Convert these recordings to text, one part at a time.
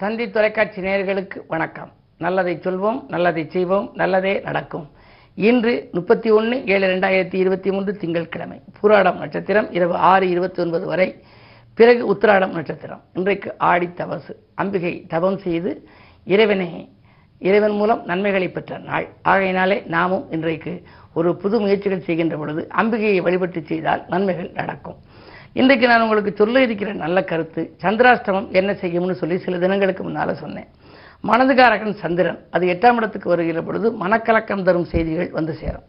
தந்தி தொலைக்காட்சி நேயர்களுக்கு வணக்கம். நல்லதை சொல்வோம் நல்லதை செய்வோம் நல்லதே நடக்கும். இன்று முப்பத்தி ஒன்று ஏழு ரெண்டாயிரத்தி இருபத்தி மூன்று திங்கட்கிழமை. பூராடம் நட்சத்திரம் இரவு ஆறு இருபத்தி ஒன்பது வரை. பிறகு உத்திராடம் நட்சத்திரம். இன்றைக்கு ஆடி தவசு. அம்பிகை தவம் செய்து இறைவனை இறைவன் மூலம் நன்மைகளை பெற்ற நாள். ஆகையினாலே நாமும் இன்றைக்கு ஒரு புது முயற்சிகள் செய்கின்ற பொழுது அம்பிகையை வழிபட்டு செய்தால் நன்மைகள் நடக்கும். இன்றைக்கு நான் உங்களுக்கு சொல்ல இருக்கிற நல்ல கருத்து சந்திராஷ்டமம் என்ன செய்யும்னு சொல்லி சில தினங்களுக்கு முன்னால் சொன்னேன். மனதுகாரகன் சந்திரன் அது எட்டாம் இடத்துக்கு வருகிற பொழுது மனக்கலக்கம் தரும் செய்திகள் வந்து சேரும்.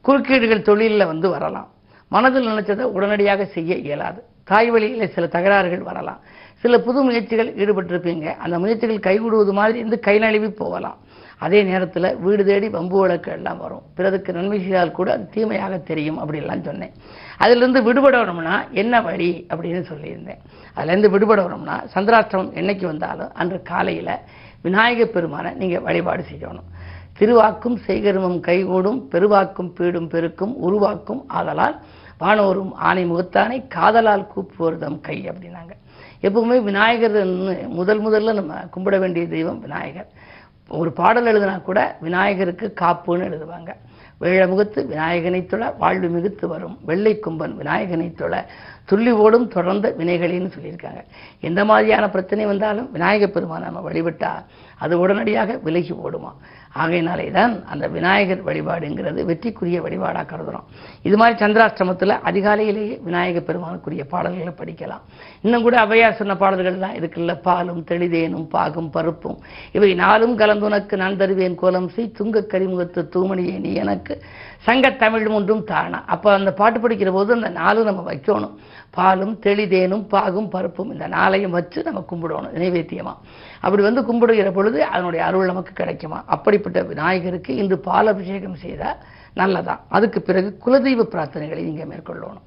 குறுக்கீடுகள் தொழிலில் வந்து வரலாம். மனதில் நினைச்சதை உடனடியாக செய்ய இயலாது. தாய் வழியில் சில தகராறுகள் வரலாம். சில புது முயற்சிகள் ஈடுபட்டிருப்பீங்க. அந்த முயற்சிகள் கைகூடுவது மாதிரி இருந்து கை நழுவி போகலாம். அதே நேரத்தில் வீடு தேடி வம்பு வழக்கு எல்லாம் வரும். பிறருக்கு நன்மை செய்தால் கூட அது தீமையாக தெரியும் அப்படிலாம் சொன்னேன். அதிலிருந்து விடுபடணும்னா என்ன வழி அப்படின்னு சொல்லியிருந்தேன். அதுலேருந்து விடுபடணும்னா சந்திராஷ்டமம் என்னைக்கு வந்தாலும் அன்று காலையில் விநாயகப் பெருமானை நீங்கள் வழிபாடு செய்யணும். திருவாக்கும் செய்கருமம் கைகூடும் பெருவாக்கும் பீடும் பெருக்கும் உருவாக்கும் ஆதலால் வானோரும் ஆணை முகத்தானை காதலால் கூப்புவர்தம் கை அப்படின்னாங்க. எப்பவுமே விநாயகர் முதல் முதல்ல நம்ம கும்பிட வேண்டிய தெய்வம் விநாயகர். ஒரு பாடல் எழுதினா கூட விநாயகருக்கு காப்புன்னு எழுதுவாங்க. வேழமுகத்து விநாயகனை தொழ வாழ்வு மிகுத்து வரும். வெள்ளை கும்பன் விநாயகனை தொழ துள்ளி ஓடும் தொடர்ந்த வினைகளின்னு சொல்லியிருக்காங்க. எந்த மாதிரியான பிரச்சனை வந்தாலும் விநாயகப் பெருமான் நம்ம வழிபட்டா அது உடனடியாக விலகி ஓடுமா? ஆகையினாலே தான் அந்த விநாயகர் வழிபாடுங்கிறது வெற்றிக்குரிய வழிபாடாக கருதுகிறோம் இது மாதிரி சந்திராஷ்டமத்தில் அதிகாலையிலேயே விநாயகர் பெருமானுக்குரிய பாடல்களை படிக்கலாம். இன்னும் கூட அவையார் சொன்ன பாடல்கள்லாம் இருக்குல்ல பாலும் தெளிதேனும் பாகும் பருப்பும். இவை நாளும் கலந்துனக்கு நான் தருவேன் கோலம். செய் துங்க கரிமுகத்து தூமணியே நீ எனக்கு சங்கத்தமிழ் ஒன்றும் தானா. அப்போ அந்த பாட்டு படிக்கிற போது அந்த நாளும் நம்ம வைக்கணும். பாலும் தெளிதேனும் பாகும் பருப்பும் இந்த நாளையும் வச்சு நம்ம கும்பிடணும் நினைவேத்தியமா அப்படி வந்து கும்பிடுகிற பொழுது அதனுடைய அருள் நமக்கு கிடைக்குமா? அப்படிப்பட்ட விநாயகருக்கு இன்று பால் அபிஷேகம் செய்தால் நல்லதான் அதுக்கு பிறகு குலதெய்வ பிரார்த்தனைகளை நீங்கள் மேற்கொள்ளணும்.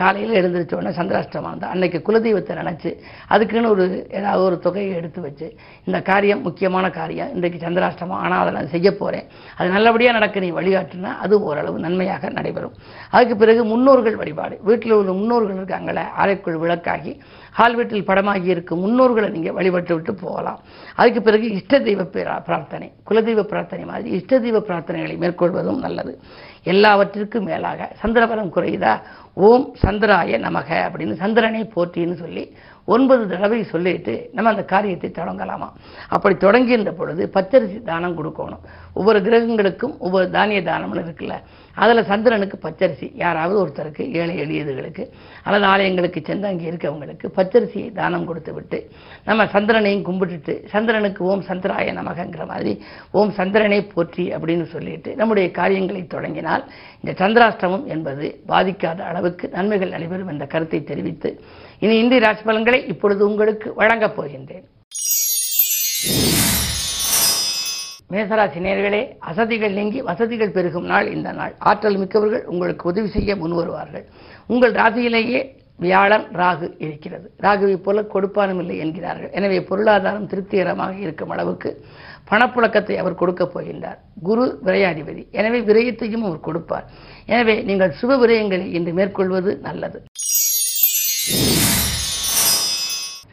காலையில் எழுந்திரிச்சோடனே சந்திராஷ்டமம் தான் அன்னைக்கு குலதெய்வத்தை நினச்சி அதுக்குன்னு ஒரு ஏதாவது ஒரு தொகையை எடுத்து வச்சு இந்த காரியம் முக்கியமான காரியம் இன்றைக்கு சந்திராஷ்டமம் ஆனால் அதை நான் செய்ய போகிறேன் அது நல்லபடியாக நடக்க நீ வழிகாட்டினா அது ஓரளவு நன்மையாக நடைபெறும். அதுக்கு பிறகு முன்னோர்கள் வழிபாடு. வீட்டில் உள்ள முன்னோர்கள் இருக்காங்களே அறைக்குள் விளக்காகி ஹால் வீட்டில் படமாகி இருக்கும் முன்னோர்களை நீங்கள் வழிபட்டு விட்டு போகலாம். அதுக்கு பிறகு இஷ்ட தெய்வ பிரார்த்தனை. குலதெய்வ பிரார்த்தனை மாதிரி இஷ்ட தெய்வ பிரார்த்தனைகளை மேற்கொள்வதும் நல்லது. எல்லாவற்றிற்கும் மேலாக. சந்திரபலம் குறையுதா ஓம் சந்திராய நமக அப்படின்னு சந்திரனை போற்றின்னு சொல்லி ஒன்பது தடவை சொல்லிட்டு நம்ம அந்த காரியத்தை தொடங்கலாமா? அப்படி தொடங்கின்ற பொழுது பச்சரிசி தானம் கொடுக்கணும். ஒவ்வொரு கிரகங்களுக்கும் ஒவ்வொரு தானிய தானம்னு இருக்குல்ல. அதில் சந்திரனுக்கு பச்சரிசி. யாராவது ஒருத்தருக்கு ஏழை எளியதுகளுக்கு அல்லது ஆலயங்களுக்கு சென்று அங்கே இருக்கவங்களுக்கு பச்சரிசியை தானம் கொடுத்து விட்டு நம்ம சந்திரனையும் கும்பிட்டுட்டு சந்திரனுக்கு ஓம் சந்திராய நமகங்கிற மாதிரி ஓம் சந்திரனை போற்றி அப்படின்னு சொல்லிட்டு நம்முடைய காரியங்களை தொடங்கினால் இந்த சந்திராஷ்டமம் என்பது பாதிக்காத அளவுக்கு நன்மைகள் நடைபெறும் என்ற கருத்தை தெரிவித்து இனி இந்திய ராசி பலன்களை இப்பொழுது உங்களுக்கு வழங்கப் போகின்றேன். மேசராசி நேர்களே அசதிகள் நீங்கி வசதிகள் பெருகும் நாள் இந்த நாள். ஆற்றல் மிக்கவர்கள் உங்களுக்கு உதவி செய்ய முன்வருவார்கள். உங்கள் ராசியிலேயே வியாழன் ராகு இருக்கிறது. ராகுவை போல கொடுப்பானும் இல்லை என்கிறார்கள். எனவே பொருளாதாரம் திருப்திகரமாக இருக்கும் அளவுக்கு பணப்புழக்கத்தை அவர் கொடுக்கப் போகின்றார். குரு விரையாதிபதி. எனவே விரயத்தையும் அவர் கொடுப்பார். எனவே நீங்கள் சுப விரயங்களை இன்று மேற்கொள்வது நல்லது.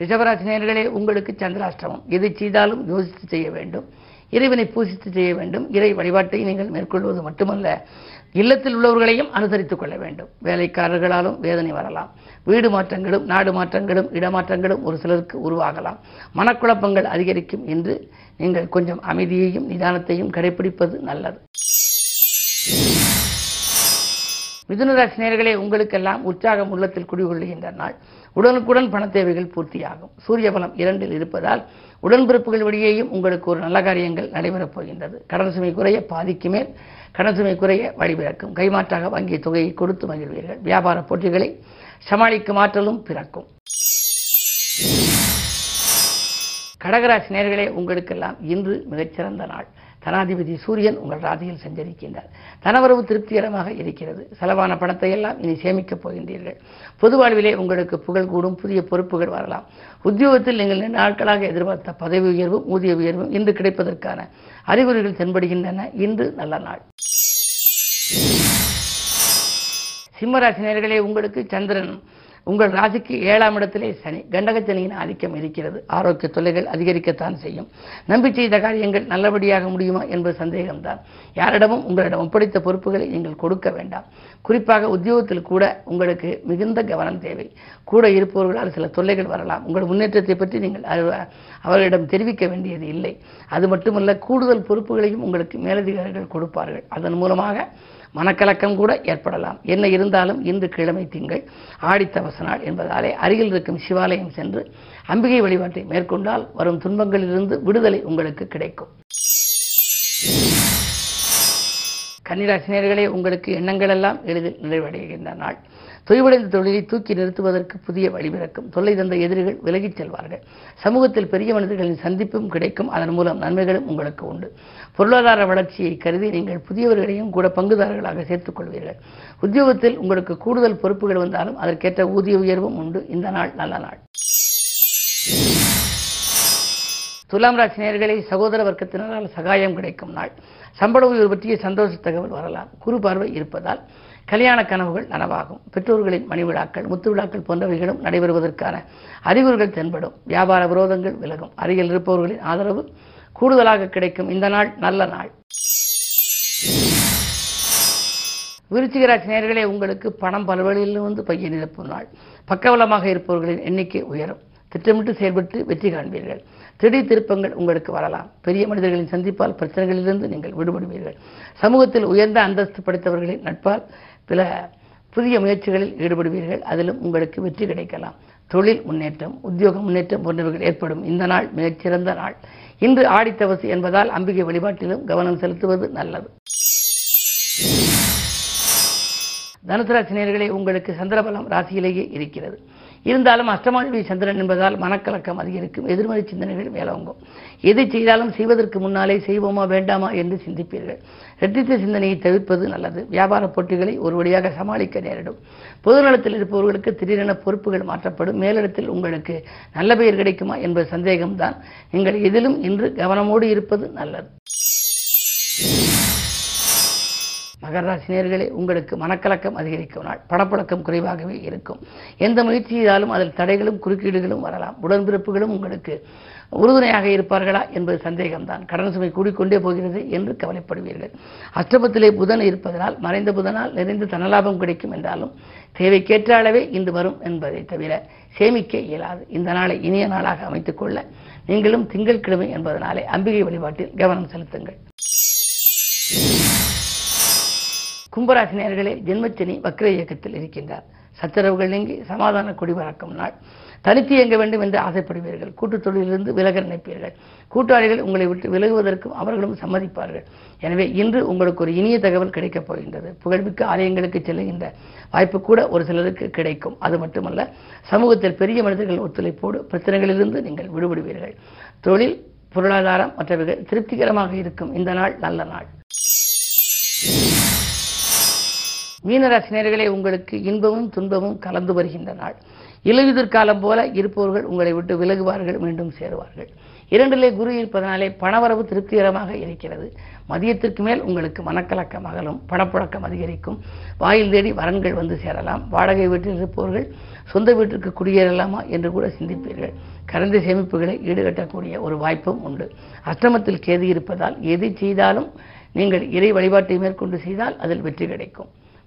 ரிஷபராசினியர்களே உங்களுக்கு சந்திராஷ்டமம். எது செய்தாலும் யோசித்து செய்ய வேண்டும். இறைவனை பூசித்து செய்ய வேண்டும். இறை வழிபாட்டை நீங்கள் மேற்கொள்வது மட்டுமல்ல இல்லத்தில் உள்ளவர்களையும் அனுசரித்துக் கொள்ள வேண்டும். வேலைக்காரர்களாலும் வேதனை வரலாம். வீடு மாற்றங்களும் நாடு மாற்றங்களும் இடமாற்றங்களும் ஒரு சிலருக்கு உருவாகலாம். மனக்குழப்பங்கள் அதிகரிக்கும் என்று நீங்கள் கொஞ்சம் அமைதியையும் நிதானத்தையும் கடைபிடிப்பது நல்லது. மிதுனராசி நேர்களே உங்களுக்கெல்லாம் உற்சாகம் உள்ளத்தில் குடிகொள்ளுகின்ற நாள். உடனுக்குடன் பண தேவைகள் பூர்த்தியாகும். சூரிய பலம் இரண்டில் இருப்பதால் உடன்பிறப்புகள் வழியேயும் உங்களுக்கு ஒரு நல்ல காரியங்கள் நடைபெறப் போகின்றது. கடன் சுமை குறைய பாதிக்கு மேல் கடன் சுமை குறைய வழிபிறக்கும் கைமாற்றாக வங்கி தொகையை கொடுத்து மகிழ்வீர்கள். வியாபார போட்டிகளை சமாளிக்கும் ஆற்றலும் பிறக்கும். கடகராசி நேர்களே உங்களுக்கெல்லாம் இன்று மிகச்சிறந்த நாள். தனாதிபதி சூரியன் உங்கள் ராசியில் சஞ்சரிக்கின்றார். தனவரவு திருப்திகரமாக இருக்கிறது. செலவான பணத்தை எல்லாம் இனி சேமிக்கப் போகின்றீர்கள். பொது வாழ்விலே உங்களுக்கு புகழ் கூடும் புதிய பொறுப்புகள் வரலாம். உத்தியோகத்தில் நீங்கள் நாட்களாக எதிர்பார்த்த பதவி உயர்வும் ஊதிய உயர்வும் இன்று கிடைப்பதற்கான அறிகுறிகள் தென்படுகின்றன. இன்று நல்ல நாள். சிம்மராசி நேர்களே உங்களுக்கு சந்திரன் உங்கள் ராசிக்கு ஏழாம் இடத்திலே சனி கண்டகச்சனியின் ஆதிக்கம் இருக்கிறது. ஆரோக்கிய தொல்லைகள் அதிகரிக்கத்தான் செய்யும். நம்பி செய்த காரியங்கள் நல்லபடியாக முடியுமா என்பது சந்தேகம்தான். யாரிடமும் உங்களிடம் ஒப்படைத்த பொறுப்புகளை நீங்கள் கொடுக்க வேண்டாம். குறிப்பாக உத்தியோகத்தில் கூட உங்களுக்கு மிகுந்த கவனம் தேவை. கூட இருப்பவர்களால் சில தொல்லைகள் வரலாம். உங்கள் முன்னேற்றத்தை பற்றி நீங்கள் அவர்களிடம் தெரிவிக்க வேண்டியது இல்லை. அது மட்டுமல்ல கூடுதல் பொறுப்புகளையும் உங்களுக்கு மேலதிகாரிகள் கொடுப்பார்கள். அதன் மூலமாக மனக்கலக்கம் கூட ஏற்படலாம். என்ன இருந்தாலும் இன்று கிழமை திங்கள் ஆடித்தவச நாள் என்பதாலே அருகில் இருக்கும் சிவாலயம் சென்று அம்பிகை வழிபாட்டை மேற்கொண்டால் வரும் துன்பங்களிலிருந்து விடுதலை உங்களுக்கு கிடைக்கும். கன்னிராசினியர்களே உங்களுக்கு எண்ணங்கள் எல்லாம் எளிதில் நிறைவடைகின்ற நாள். தொய்வடைந்த தொழிலை தூக்கி நிறுத்துவதற்கு புதிய வழிபிறக்கும் தொல்லை தந்த எதிரிகள் விலகிச் செல்வார்கள். சமூகத்தில் பெரிய மனிதர்களின் சந்திப்பும் கிடைக்கும். அதன் மூலம் நன்மைகளும் உங்களுக்கு உண்டு. பொருளாதார வளர்ச்சியை கருதி நீங்கள் புதியவர்களையும் கூட பங்குதாரர்களாக சேர்த்துக் கொள்வீர்கள். உத்தியோகத்தில் உங்களுக்கு கூடுதல் பொறுப்புகள் வந்தாலும் அதற்கேற்ற ஊதிய உயர்வும் உண்டு. இந்த நாள் நல்ல நாள். துலாம் ராசி சகோதர வர்க்கத்தினரால் சகாயம் கிடைக்கும் நாள். சம்பள உயர்வு பற்றிய சந்தோஷ தகவல் வரலாம். குரு பார்வை இருப்பதால் கல்யாண கனவுகள் நனவாகும். பெற்றோர்களின் மணி விழாக்கள் முத்து விழாக்கள் போன்றவைகளும் நடைபெறுவதற்கான அறிகுறிகள் தென்படும். வியாபார விரோதங்கள் விலகும். அருகில் இருப்பவர்களின் ஆதரவு கூடுதலாக கிடைக்கும். இந்த நாள் நல்ல நாள். விருச்சிகராசி நேர்களே உங்களுக்கு பணம் பல வழியிலிருந்து பைய நிரப்பும் நாள். பக்கவலமாக இருப்பவர்களின் எண்ணிக்கை உயரும். திட்டமிட்டு செயல்பட்டு வெற்றி காண்பீர்கள். திடீர் திருப்பங்கள் உங்களுக்கு வரலாம். பெரிய மனிதர்களின் சந்திப்பால் பிரச்சனைகளிலிருந்து நீங்கள் விடுபடுவீர்கள். சமூகத்தில் உயர்ந்த அந்தஸ்து படைத்தவர்களின் நட்பால் சில புதிய முயற்சிகளில் ஈடுபடுவீர்கள். அதிலும் உங்களுக்கு வெற்றி கிடைக்கலாம். தொழில் முன்னேற்றம் உத்தியோக முன்னேற்றம் போன்றவைகள் ஏற்படும். இந்த நாள் மிகச்சிறந்த நாள். இன்று ஆடித்தவசு என்பதால் அம்பிகை வழிபாட்டிலும் கவனம் செலுத்துவது நல்லது. தனுசராசி உங்களுக்கு சந்திரபலம் ராசியிலேயே இருக்கிறது. இருந்தாலும் அஷ்டமாதிபதி சந்திரன் என்பதால் மனக்கலக்கம் அதிகரிக்கும். எதிர்மறை சிந்தனைகள் மேலோங்கும். எது செய்தாலும் செய்வதற்கு முன்னாலே செய்வோமா வேண்டாமா என்று சிந்திப்பீர்கள். இரட்டித்த சிந்தனையை தவிர்ப்பது நல்லது. வியாபார போட்டிகளை ஒரு வழியாக சமாளிக்க நேரிடும். பொதுநலத்தில் இருப்பவர்களுக்கு திடீரென பொறுப்புகள் மாற்றப்படும். மேலிடத்தில் உங்களுக்கு நல்ல பெயர் கிடைக்குமா என்பது சந்தேகம்தான். நீங்கள் எதிலும் இன்று கவனமோடு இருப்பது நல்லது. மகராசினியர்களே உங்களுக்கு மனக்கலக்கம் அதிகரிக்கும் நாள் படப்பழக்கம் குறைவாகவே இருக்கும். எந்த முயற்சி செய்தாலும் அதில் தடைகளும் குறுக்கீடுகளும் வரலாம். உடன்பிறப்புகளும் உங்களுக்கு உறுதுணையாக இருப்பார்களா என்பது சந்தேகம்தான். கடன் சுமை கூடிக்கொண்டே போகிறது என்று கவலைப்படுவீர்கள். அஷ்டமத்திலே புதன் இருப்பதனால் மறைந்த புதனால் நிறைந்த தனலாபம் கிடைக்கும் என்றாலும் தேவைக்கேற்ற அளவே இன்று வரும் என்பதை தவிர சேமிக்க இயலாது. இந்த நாளை இனிய நாளாக அமைத்துக் கொள்ள நீங்களும் திங்கட்கிழமை என்பதனாலே அம்பிகை வழிபாட்டில் கவனம் செலுத்துங்கள். கும்பராசி நேர்களே ஜென்மச்சனி வக்ர இயக்கத்தில் இருக்கின்றார். சச்சரவுகள் நீங்கி சமாதான கொடி நாள். தனித்து இயங்க வேண்டும் என்று ஆசைப்படுவீர்கள். கூட்டுத் தொழிலிருந்து விலக நினைப்பீர்கள். கூட்டாளிகள் உங்களை விட்டு விலகுவதற்கும் அவர்களும் சம்மதிப்பார்கள். எனவே இன்று உங்களுக்கு ஒரு இனிய தகவல் கிடைக்கப் போகின்றது. புகழ்மிக்க ஆலயங்களுக்கு செல்லுகின்ற வாய்ப்பு கூட ஒரு சிலருக்கு கிடைக்கும். அது மட்டுமல்ல சமூகத்தில் பெரிய மனிதர்கள் ஒத்துழைப்போடு பிரச்சனைகளிலிருந்து நீங்கள் விடுபடுவீர்கள். தொழில் பொருளாதாரம் மற்றவர்கள் திருப்திகரமாக இருக்கும். இந்த நாள் நல்ல நாள். மீனராசினியர்களே உங்களுக்கு இன்பமும் துன்பமும் கலந்து வருகின்ற நாள். இலையுதிர் காலம் போல இருப்பவர்கள் உங்களை விட்டு விலகுவார்கள் மீண்டும் சேருவார்கள். இரண்டிலே குரு இருப்பதனாலே பணவரவு திருப்திகரமாக இருக்கிறது. மதியத்திற்கு மேல் உங்களுக்கு மனக்கலக்கம் அகலும் பணப்புழக்கம் அதிகரிக்கும். வாயில் தேடி வரன்கள் வந்து சேரலாம். வாடகை வீட்டில் இருப்பவர்கள் சொந்த வீட்டிற்கு குடியேறலாமா என்று கூட சிந்திப்பீர்கள். கரந்த சேமிப்புகளை ஈடுகட்டக்கூடிய ஒரு வாய்ப்பும் உண்டு. அஷ்டமத்தில் கேது இருப்பதால் எது செய்தாலும் நீங்கள் இறை வழிபாட்டை மேற்கொண்டு செய்தால் அதில் வெற்றி கிடைக்கும்.